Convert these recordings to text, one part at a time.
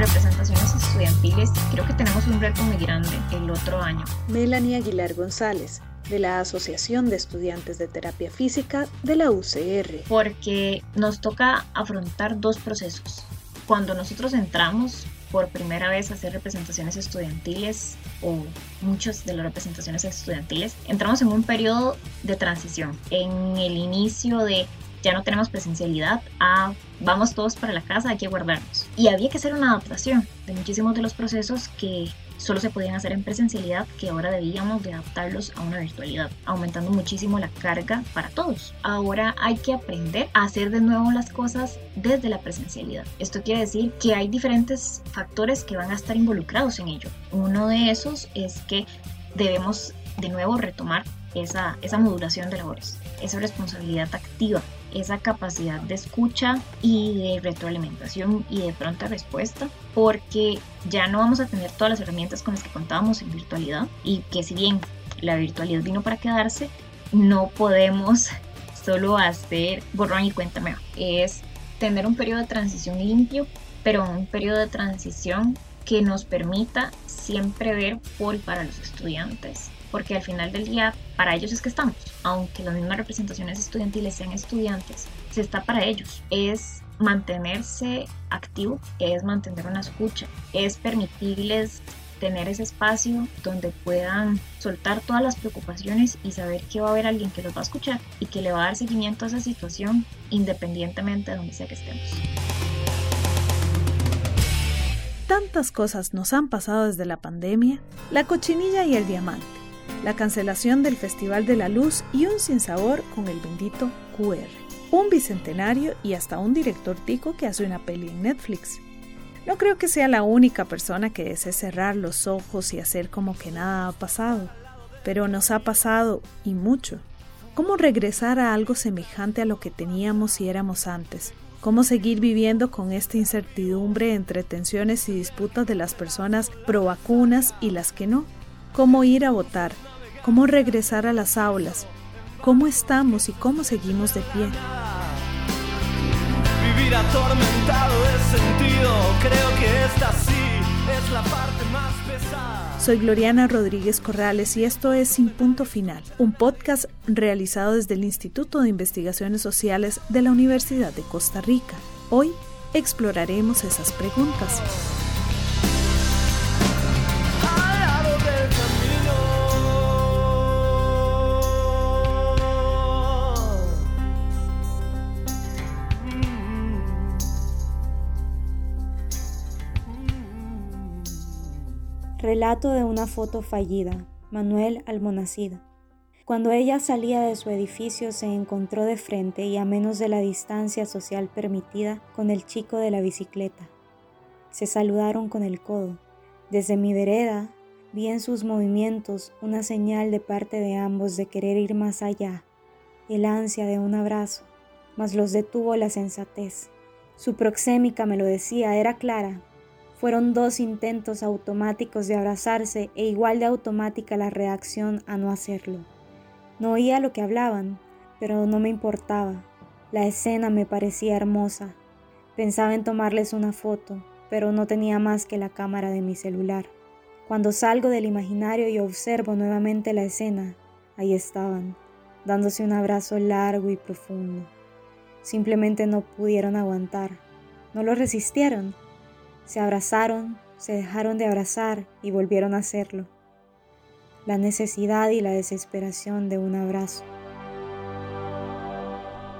representaciones estudiantiles creo que tenemos un reto muy grande el otro año. Melanie Aguilar González, de la Asociación de Estudiantes de Terapia Física de la UCR. Porque nos toca afrontar dos procesos. Cuando nosotros entramos por primera vez a hacer representaciones estudiantiles o muchas de las representaciones estudiantiles, entramos en un periodo de transición, en el inicio de ya no tenemos presencialidad, a vamos todos para la casa, hay que guardarnos. Y había que hacer una adaptación de muchísimos de los procesos que solo se podían hacer en presencialidad que ahora debíamos de adaptarlos a una virtualidad, aumentando muchísimo la carga para todos. Ahora hay que aprender a hacer de nuevo las cosas desde la presencialidad. Esto quiere decir que hay diferentes factores que van a estar involucrados en ello. Uno de esos es que debemos de nuevo retomar esa, esa modulación de labores, esa responsabilidad activa esa capacidad de escucha y de retroalimentación y de pronta respuesta, porque ya no vamos a tener todas las herramientas con las que contábamos en virtualidad y que si bien la virtualidad vino para quedarse, no podemos solo hacer borrón y cuenta Es tener un periodo de transición limpio, pero un periodo de transición que nos permita siempre ver por para los estudiantes porque al final del día para ellos es que estamos, aunque las mismas representaciones estudiantiles sean estudiantes, se está para ellos, es mantenerse activo, es mantener una escucha, es permitirles tener ese espacio donde puedan soltar todas las preocupaciones y saber que va a haber alguien que los va a escuchar y que le va a dar seguimiento a esa situación independientemente de donde sea que estemos. Tantas cosas nos han pasado desde la pandemia, la cochinilla y el diamante la cancelación del Festival de la Luz y un sinsabor con el bendito QR. Un bicentenario y hasta un director tico que hace una peli en Netflix. No creo que sea la única persona que desee cerrar los ojos y hacer como que nada ha pasado, pero nos ha pasado y mucho. ¿Cómo regresar a algo semejante a lo que teníamos y éramos antes? ¿Cómo seguir viviendo con esta incertidumbre entre tensiones y disputas de las personas pro vacunas y las que no? ¿Cómo ir a votar? Cómo regresar a las aulas, cómo estamos y cómo seguimos de pie. Vivir atormentado de sentido, creo que esta sí es la parte más pesada. Soy Gloriana Rodríguez Corrales y esto es Sin Punto Final, un podcast realizado desde el Instituto de Investigaciones Sociales de la Universidad de Costa Rica. Hoy exploraremos esas preguntas. Relato de una foto fallida. Manuel Almonacid. Cuando ella salía de su edificio se encontró de frente y a menos de la distancia social permitida con el chico de la bicicleta. Se saludaron con el codo. Desde mi vereda vi en sus movimientos una señal de parte de ambos de querer ir más allá, el ansia de un abrazo, mas los detuvo la sensatez. Su proxémica me lo decía, era clara, fueron dos intentos automáticos de abrazarse e igual de automática la reacción a no hacerlo. No oía lo que hablaban, pero no me importaba. La escena me parecía hermosa. Pensaba en tomarles una foto, pero no tenía más que la cámara de mi celular. Cuando salgo del imaginario y observo nuevamente la escena, ahí estaban, dándose un abrazo largo y profundo. Simplemente no pudieron aguantar, no lo resistieron se abrazaron, se dejaron de abrazar y volvieron a hacerlo. La necesidad y la desesperación de un abrazo.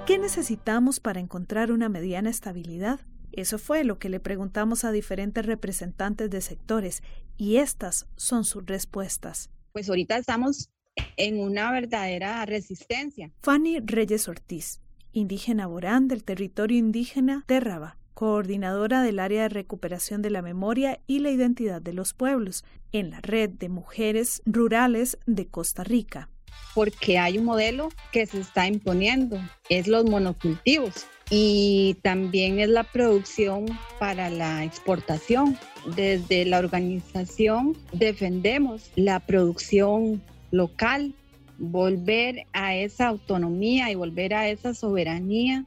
¿Qué necesitamos para encontrar una mediana estabilidad? Eso fue lo que le preguntamos a diferentes representantes de sectores y estas son sus respuestas. Pues ahorita estamos en una verdadera resistencia. Fanny Reyes Ortiz, indígena Borán del territorio indígena Terraba, coordinadora del área de recuperación de la memoria y la identidad de los pueblos en la red de mujeres rurales de Costa Rica. Porque hay un modelo que se está imponiendo, es los monocultivos y también es la producción para la exportación. Desde la organización defendemos la producción local, volver a esa autonomía y volver a esa soberanía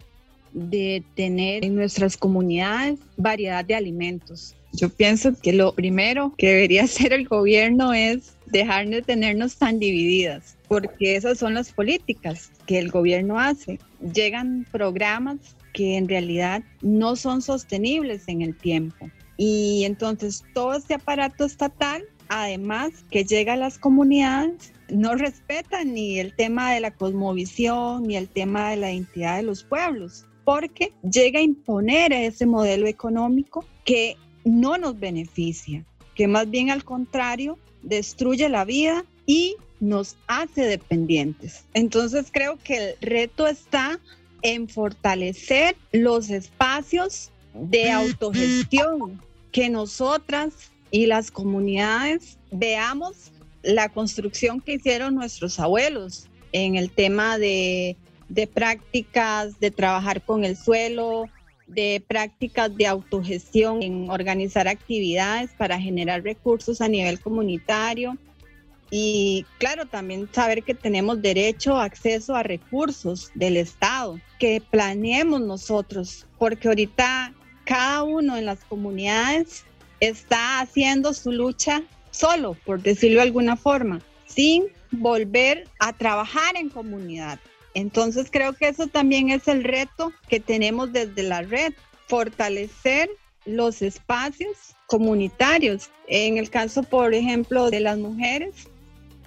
de tener en nuestras comunidades variedad de alimentos. Yo pienso que lo primero que debería hacer el gobierno es dejar de tenernos tan divididas, porque esas son las políticas que el gobierno hace. Llegan programas que en realidad no son sostenibles en el tiempo. Y entonces todo este aparato estatal, además que llega a las comunidades, no respeta ni el tema de la cosmovisión ni el tema de la identidad de los pueblos, porque llega a imponer ese modelo económico que no nos beneficia, que más bien al contrario destruye la vida y nos hace dependientes. Entonces creo que el reto está en fortalecer los espacios de autogestión, que nosotras y las comunidades veamos la construcción que hicieron nuestros abuelos en el tema de, de prácticas de trabajar con el suelo, de prácticas de autogestión, en organizar actividades para generar recursos a nivel comunitario. Y claro, también saber que tenemos derecho a acceso a recursos del Estado, que planeemos nosotros, porque ahorita cada uno en las comunidades está haciendo su lucha solo, por decirlo de alguna forma, sin volver a trabajar en comunidad. Entonces creo que eso también es el reto que tenemos desde la red, fortalecer los espacios comunitarios. En el caso, por ejemplo, de las mujeres,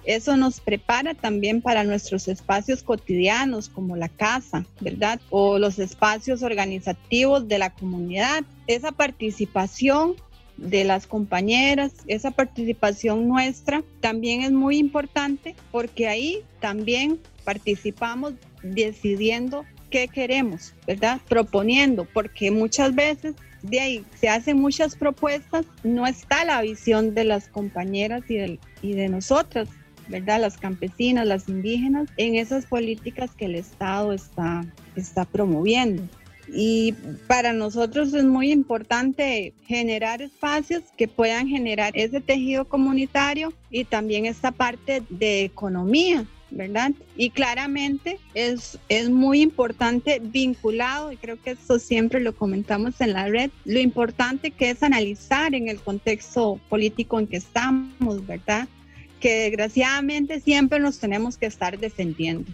eso nos prepara también para nuestros espacios cotidianos como la casa, ¿verdad? O los espacios organizativos de la comunidad. Esa participación de las compañeras, esa participación nuestra también es muy importante porque ahí también participamos decidiendo qué queremos, ¿verdad? Proponiendo, porque muchas veces de ahí se hacen muchas propuestas, no está la visión de las compañeras y de, y de nosotras, ¿verdad? Las campesinas, las indígenas, en esas políticas que el Estado está, está promoviendo. Y para nosotros es muy importante generar espacios que puedan generar ese tejido comunitario y también esta parte de economía, ¿verdad? Y claramente es, es muy importante vinculado, y creo que eso siempre lo comentamos en la red, lo importante que es analizar en el contexto político en que estamos, ¿verdad? Que desgraciadamente siempre nos tenemos que estar defendiendo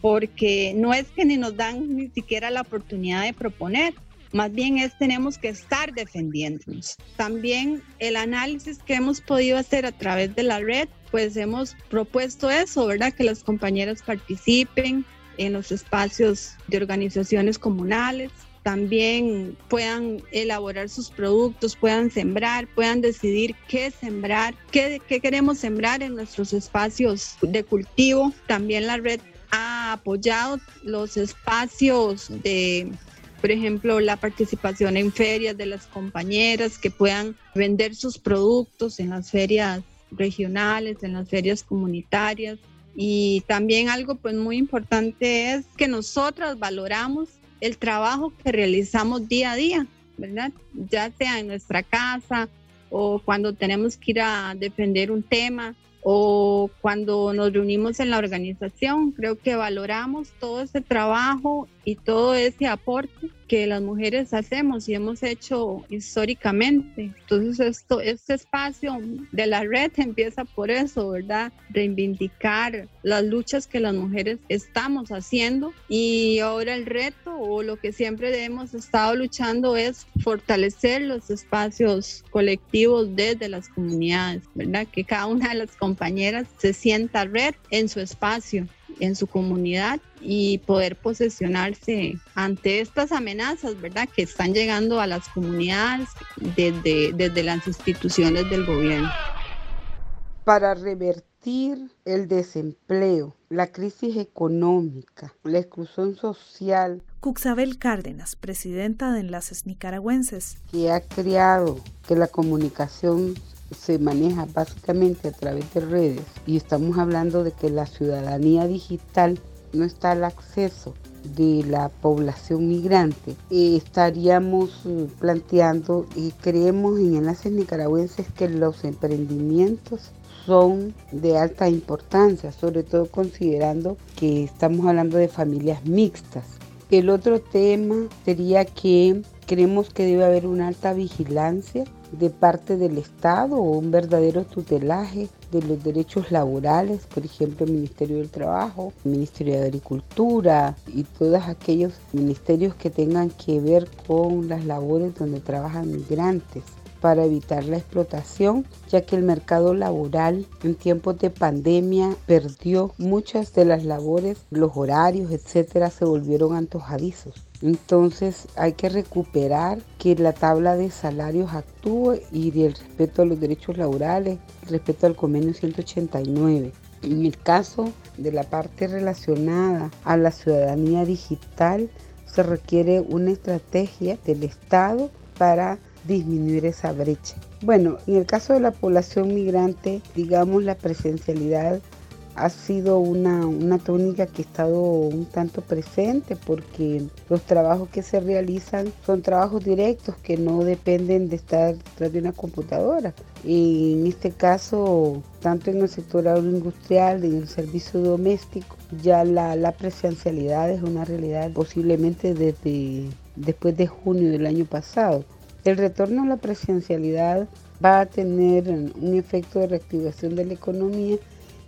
porque no es que ni nos dan ni siquiera la oportunidad de proponer, más bien es tenemos que estar defendiéndonos. También el análisis que hemos podido hacer a través de la red, pues hemos propuesto eso, ¿verdad? Que las compañeras participen en los espacios de organizaciones comunales, también puedan elaborar sus productos, puedan sembrar, puedan decidir qué sembrar, qué, qué queremos sembrar en nuestros espacios de cultivo. También la red ha apoyado los espacios de, por ejemplo, la participación en ferias de las compañeras que puedan vender sus productos en las ferias regionales, en las ferias comunitarias. Y también algo pues muy importante es que nosotras valoramos el trabajo que realizamos día a día, ¿verdad? Ya sea en nuestra casa o cuando tenemos que ir a defender un tema, o cuando nos reunimos en la organización, creo que valoramos todo ese trabajo y todo ese aporte que las mujeres hacemos y hemos hecho históricamente. Entonces, esto, este espacio de la red empieza por eso, ¿verdad? Reivindicar las luchas que las mujeres estamos haciendo y ahora el reto o lo que siempre hemos estado luchando es fortalecer los espacios colectivos desde las comunidades, ¿verdad? Que cada una de las compañeras se sienta red en su espacio en su comunidad y poder posesionarse ante estas amenazas, ¿verdad? Que están llegando a las comunidades desde, desde las instituciones del gobierno. Para revertir el desempleo, la crisis económica, la exclusión social. Cuxabel Cárdenas, presidenta de Enlaces Nicaragüenses. Que ha creado que la comunicación se maneja básicamente a través de redes y estamos hablando de que la ciudadanía digital no está al acceso de la población migrante, eh, estaríamos eh, planteando y creemos en enlaces nicaragüenses que los emprendimientos son de alta importancia, sobre todo considerando que estamos hablando de familias mixtas. El otro tema sería que Creemos que debe haber una alta vigilancia de parte del Estado o un verdadero tutelaje de los derechos laborales, por ejemplo, el Ministerio del Trabajo, el Ministerio de Agricultura y todos aquellos ministerios que tengan que ver con las labores donde trabajan migrantes para evitar la explotación, ya que el mercado laboral en tiempos de pandemia perdió muchas de las labores, los horarios, etcétera, se volvieron antojadizos. Entonces hay que recuperar que la tabla de salarios actúe y el respeto a los derechos laborales, respeto al convenio 189. En el caso de la parte relacionada a la ciudadanía digital, se requiere una estrategia del Estado para disminuir esa brecha. Bueno, en el caso de la población migrante, digamos la presencialidad ha sido una, una tónica que ha estado un tanto presente porque los trabajos que se realizan son trabajos directos que no dependen de estar detrás de una computadora. Y en este caso, tanto en el sector agroindustrial, en el servicio doméstico, ya la, la presencialidad es una realidad posiblemente desde después de junio del año pasado. El retorno a la presencialidad va a tener un efecto de reactivación de la economía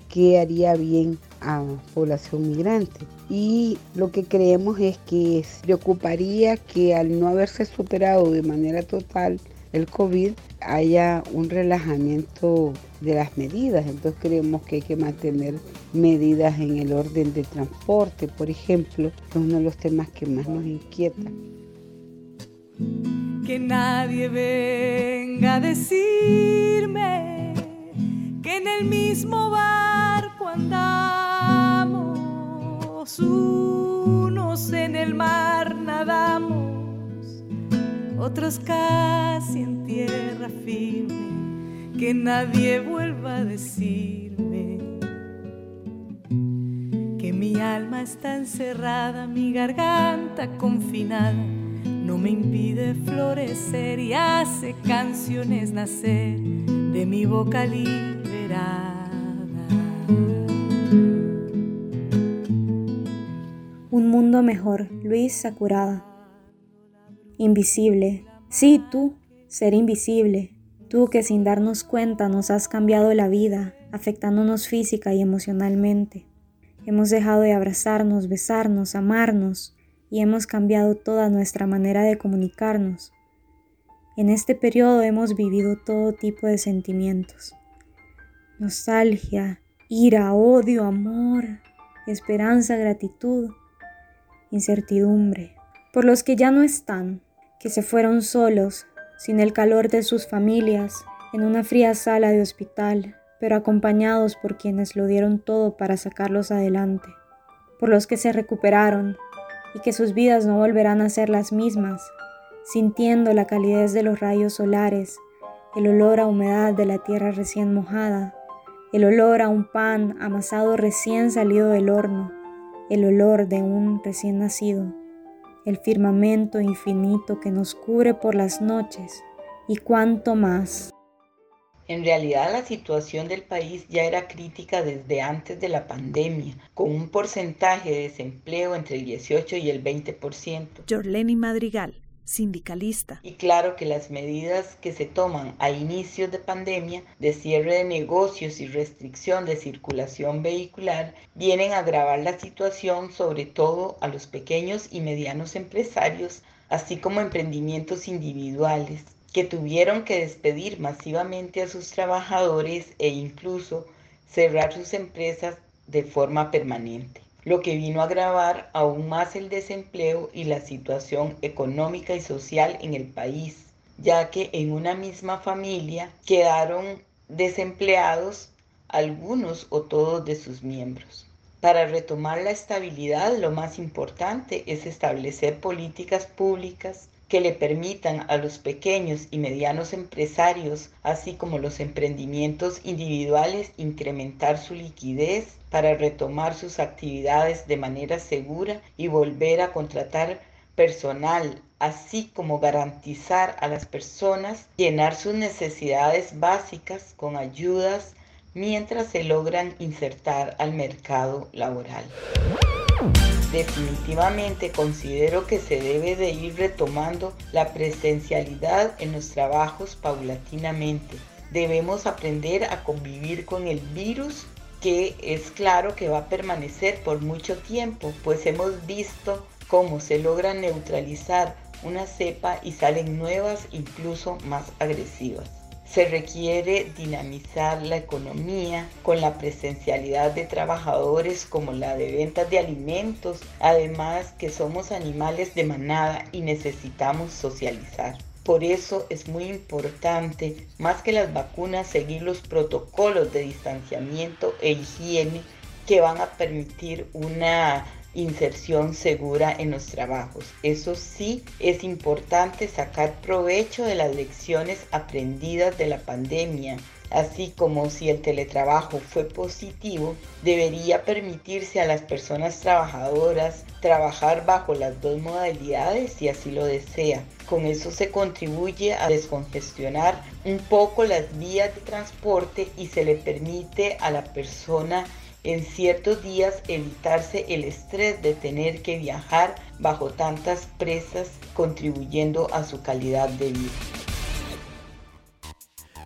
que haría bien a población migrante. Y lo que creemos es que preocuparía que al no haberse superado de manera total el COVID haya un relajamiento de las medidas. Entonces creemos que hay que mantener medidas en el orden de transporte, por ejemplo, es uno de los temas que más nos inquieta. Que nadie venga a decirme que en el mismo barco andamos, unos en el mar nadamos, otros casi en tierra firme, que nadie vuelva a decirme que mi alma está encerrada, mi garganta confinada no me impide florecer y hace canciones nacer de mi boca liberada. Un mundo mejor, Luis Sakurada. Invisible. Sí, tú, ser invisible. Tú que sin darnos cuenta nos has cambiado la vida, afectándonos física y emocionalmente. Hemos dejado de abrazarnos, besarnos, amarnos, y hemos cambiado toda nuestra manera de comunicarnos. En este periodo hemos vivido todo tipo de sentimientos. Nostalgia, ira, odio, amor, esperanza, gratitud, incertidumbre. Por los que ya no están, que se fueron solos, sin el calor de sus familias, en una fría sala de hospital, pero acompañados por quienes lo dieron todo para sacarlos adelante. Por los que se recuperaron, y que sus vidas no volverán a ser las mismas, sintiendo la calidez de los rayos solares, el olor a humedad de la tierra recién mojada, el olor a un pan amasado recién salido del horno, el olor de un recién nacido, el firmamento infinito que nos cubre por las noches y cuánto más. En realidad la situación del país ya era crítica desde antes de la pandemia, con un porcentaje de desempleo entre el 18 y el 20%. Jorleni Madrigal, sindicalista. Y claro que las medidas que se toman a inicios de pandemia de cierre de negocios y restricción de circulación vehicular vienen a agravar la situación sobre todo a los pequeños y medianos empresarios, así como emprendimientos individuales que tuvieron que despedir masivamente a sus trabajadores e incluso cerrar sus empresas de forma permanente, lo que vino a agravar aún más el desempleo y la situación económica y social en el país, ya que en una misma familia quedaron desempleados algunos o todos de sus miembros. Para retomar la estabilidad, lo más importante es establecer políticas públicas que le permitan a los pequeños y medianos empresarios, así como los emprendimientos individuales, incrementar su liquidez para retomar sus actividades de manera segura y volver a contratar personal, así como garantizar a las personas llenar sus necesidades básicas con ayudas mientras se logran insertar al mercado laboral. Definitivamente considero que se debe de ir retomando la presencialidad en los trabajos paulatinamente. Debemos aprender a convivir con el virus que es claro que va a permanecer por mucho tiempo, pues hemos visto cómo se logra neutralizar una cepa y salen nuevas incluso más agresivas. Se requiere dinamizar la economía con la presencialidad de trabajadores como la de ventas de alimentos, además que somos animales de manada y necesitamos socializar. Por eso es muy importante, más que las vacunas, seguir los protocolos de distanciamiento e higiene que van a permitir una inserción segura en los trabajos. Eso sí, es importante sacar provecho de las lecciones aprendidas de la pandemia así como si el teletrabajo fue positivo, debería permitirse a las personas trabajadoras trabajar bajo las dos modalidades si así lo desea. Con eso se contribuye a descongestionar un poco las vías de transporte y se le permite a la persona en ciertos días evitarse el estrés de tener que viajar bajo tantas presas contribuyendo a su calidad de vida.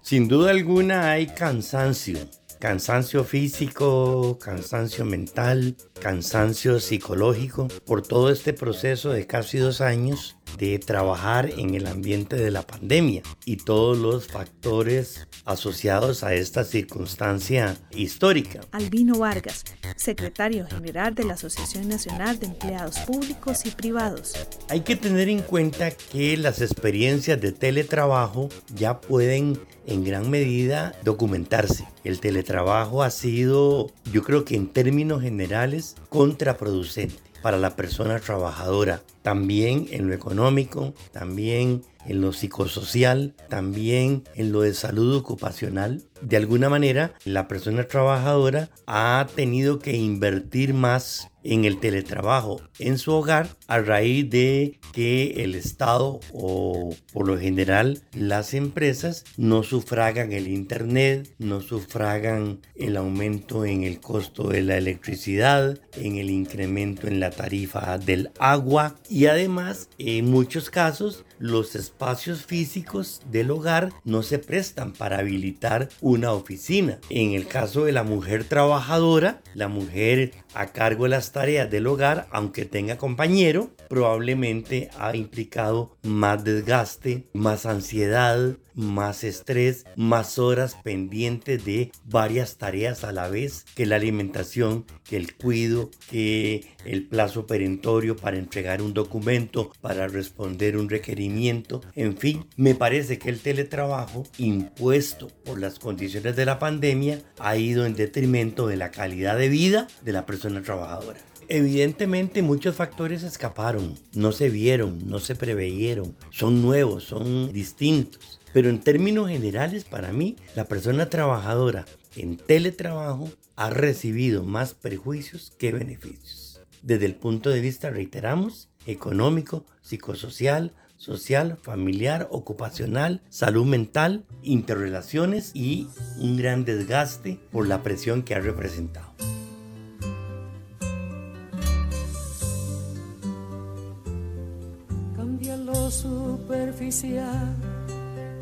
Sin duda alguna hay cansancio, cansancio físico, cansancio mental, cansancio psicológico por todo este proceso de casi dos años de trabajar en el ambiente de la pandemia y todos los factores asociados a esta circunstancia histórica. Albino Vargas, secretario general de la Asociación Nacional de Empleados Públicos y Privados. Hay que tener en cuenta que las experiencias de teletrabajo ya pueden en gran medida documentarse. El teletrabajo ha sido, yo creo que en términos generales, contraproducente para la persona trabajadora, también en lo económico, también en lo psicosocial, también en lo de salud ocupacional. De alguna manera, la persona trabajadora ha tenido que invertir más en el teletrabajo en su hogar a raíz de que el Estado o por lo general las empresas no sufragan el Internet, no sufragan el aumento en el costo de la electricidad, en el incremento en la tarifa del agua y además en muchos casos los espacios físicos del hogar no se prestan para habilitar una oficina. En el caso de la mujer trabajadora, la mujer a cargo de las tareas del hogar, aunque tenga compañero, probablemente ha implicado más desgaste, más ansiedad, más estrés, más horas pendientes de varias tareas a la vez, que la alimentación, que el cuido, que el plazo perentorio para entregar un documento, para responder un requerimiento, en fin, me parece que el teletrabajo impuesto por las condiciones de la pandemia ha ido en detrimento de la calidad de vida de la persona trabajadora. Evidentemente muchos factores escaparon, no se vieron, no se preveyeron, son nuevos, son distintos. Pero en términos generales, para mí, la persona trabajadora en teletrabajo ha recibido más prejuicios que beneficios. Desde el punto de vista, reiteramos, económico, psicosocial, social, familiar, ocupacional, salud mental, interrelaciones y un gran desgaste por la presión que ha representado. superficial,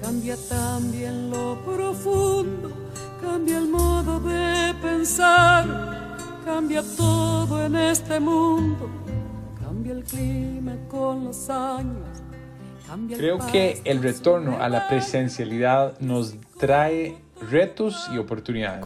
cambia también lo profundo, cambia el modo de pensar, cambia todo en este mundo, cambia el clima con los años. Creo que el retorno a la presencialidad nos trae retos y oportunidades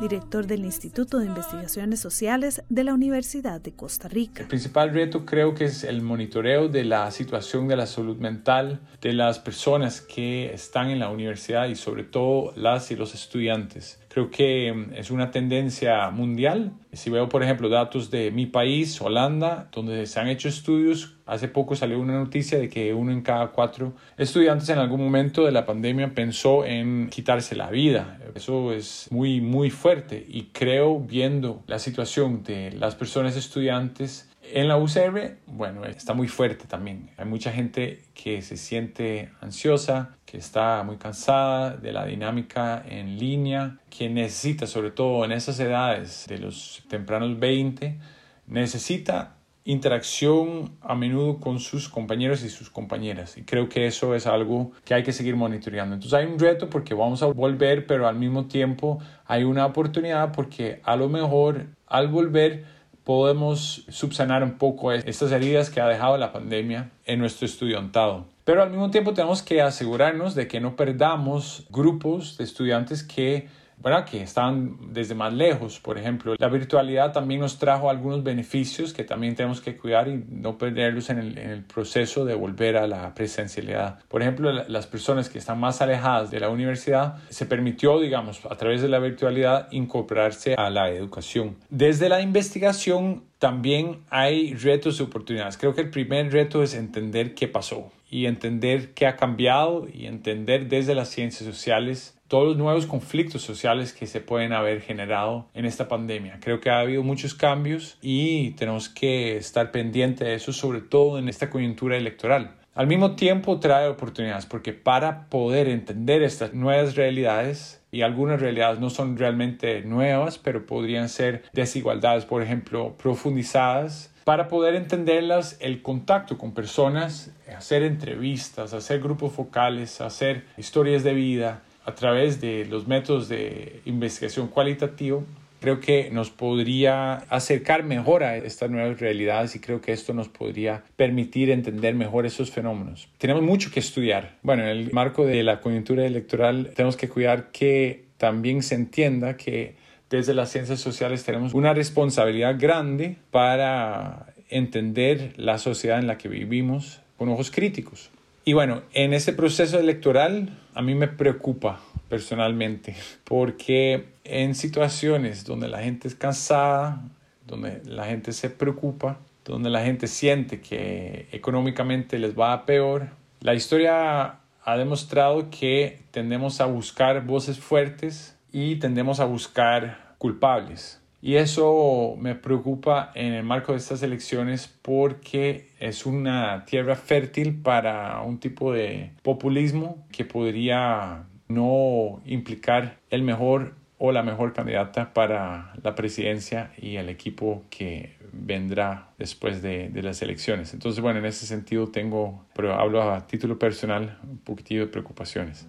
director del Instituto de Investigaciones Sociales de la Universidad de Costa Rica. El principal reto creo que es el monitoreo de la situación de la salud mental de las personas que están en la universidad y sobre todo las y los estudiantes. Creo que mm, es una tendencia mundial. Si veo, por ejemplo, datos de mi país, Holanda, donde se han hecho estudios, hace poco salió una noticia de que uno en cada cuatro estudiantes en algún momento de la pandemia pensó en quitarse la vida. Eso es muy, muy fuerte y creo, viendo la situación de las personas estudiantes, en la UCR, bueno, está muy fuerte también. Hay mucha gente que se siente ansiosa, que está muy cansada de la dinámica en línea, que necesita, sobre todo en esas edades de los tempranos 20, necesita interacción a menudo con sus compañeros y sus compañeras. Y creo que eso es algo que hay que seguir monitoreando. Entonces hay un reto porque vamos a volver, pero al mismo tiempo hay una oportunidad porque a lo mejor al volver podemos subsanar un poco estas heridas que ha dejado la pandemia en nuestro estudiantado. Pero al mismo tiempo tenemos que asegurarnos de que no perdamos grupos de estudiantes que bueno, que están desde más lejos. Por ejemplo, la virtualidad también nos trajo algunos beneficios que también tenemos que cuidar y no perderlos en el, en el proceso de volver a la presencialidad. Por ejemplo, las personas que están más alejadas de la universidad, se permitió, digamos, a través de la virtualidad, incorporarse a la educación. Desde la investigación también hay retos y oportunidades. Creo que el primer reto es entender qué pasó y entender qué ha cambiado y entender desde las ciencias sociales todos los nuevos conflictos sociales que se pueden haber generado en esta pandemia. Creo que ha habido muchos cambios y tenemos que estar pendientes de eso, sobre todo en esta coyuntura electoral. Al mismo tiempo trae oportunidades porque para poder entender estas nuevas realidades, y algunas realidades no son realmente nuevas, pero podrían ser desigualdades, por ejemplo, profundizadas, para poder entenderlas, el contacto con personas, hacer entrevistas, hacer grupos focales, hacer historias de vida, a través de los métodos de investigación cualitativa, creo que nos podría acercar mejor a estas nuevas realidades y creo que esto nos podría permitir entender mejor esos fenómenos. Tenemos mucho que estudiar. Bueno, en el marco de la coyuntura electoral tenemos que cuidar que también se entienda que desde las ciencias sociales tenemos una responsabilidad grande para entender la sociedad en la que vivimos con ojos críticos. Y bueno, en ese proceso electoral a mí me preocupa personalmente porque en situaciones donde la gente es cansada, donde la gente se preocupa, donde la gente siente que económicamente les va a peor, la historia ha demostrado que tendemos a buscar voces fuertes y tendemos a buscar culpables. Y eso me preocupa en el marco de estas elecciones porque es una tierra fértil para un tipo de populismo que podría no implicar el mejor o la mejor candidata para la presidencia y el equipo que vendrá después de, las elecciones. Entonces, bueno, en ese sentido tengo, pero hablo a título personal, un poquitito de preocupaciones.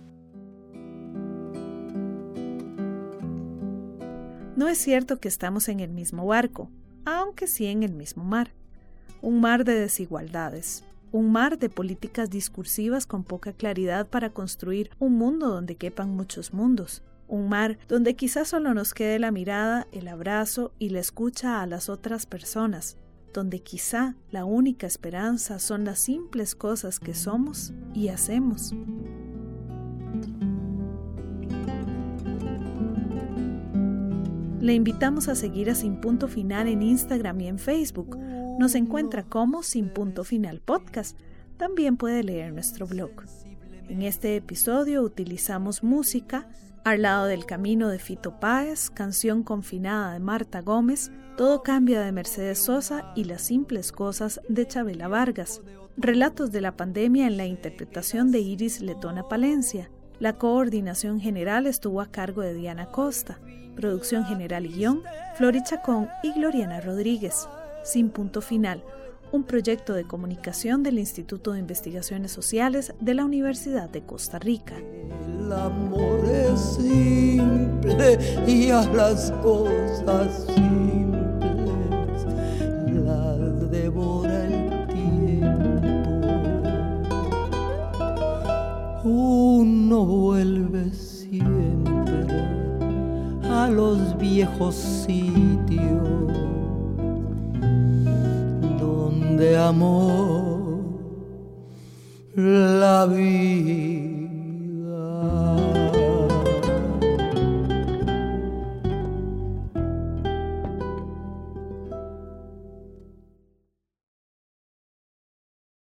No es cierto que estamos en el mismo barco, aunque sí en el mismo mar. Un mar de desigualdades, un mar de políticas discursivas con poca claridad para construir un mundo donde quepan muchos mundos. Un mar donde quizás solo nos quede la mirada, el abrazo y la escucha a las otras personas, donde quizá la única esperanza son las simples cosas que somos y hacemos. Le invitamos a seguir a Sin Punto Final en Instagram y en Facebook. Nos encuentra como Sin Punto Final Podcast. También puede leer nuestro blog. En este episodio utilizamos música Al lado del camino de Fito Páez, canción confinada de Marta Gómez, Todo cambia de Mercedes Sosa y Las simples cosas de Chabela Vargas. Relatos de la pandemia en la interpretación de Iris Letona Palencia. La coordinación general estuvo a cargo de Diana Costa. Producción general y guion, Flori Chacón y Gloriana Rodríguez. Sin punto final, un proyecto de comunicación del Instituto de Investigaciones Sociales de la Universidad de Costa Rica. El amor es simple y a las cosas simples las devora el tiempo. Uno vuelve a los viejos sitios donde amor la vida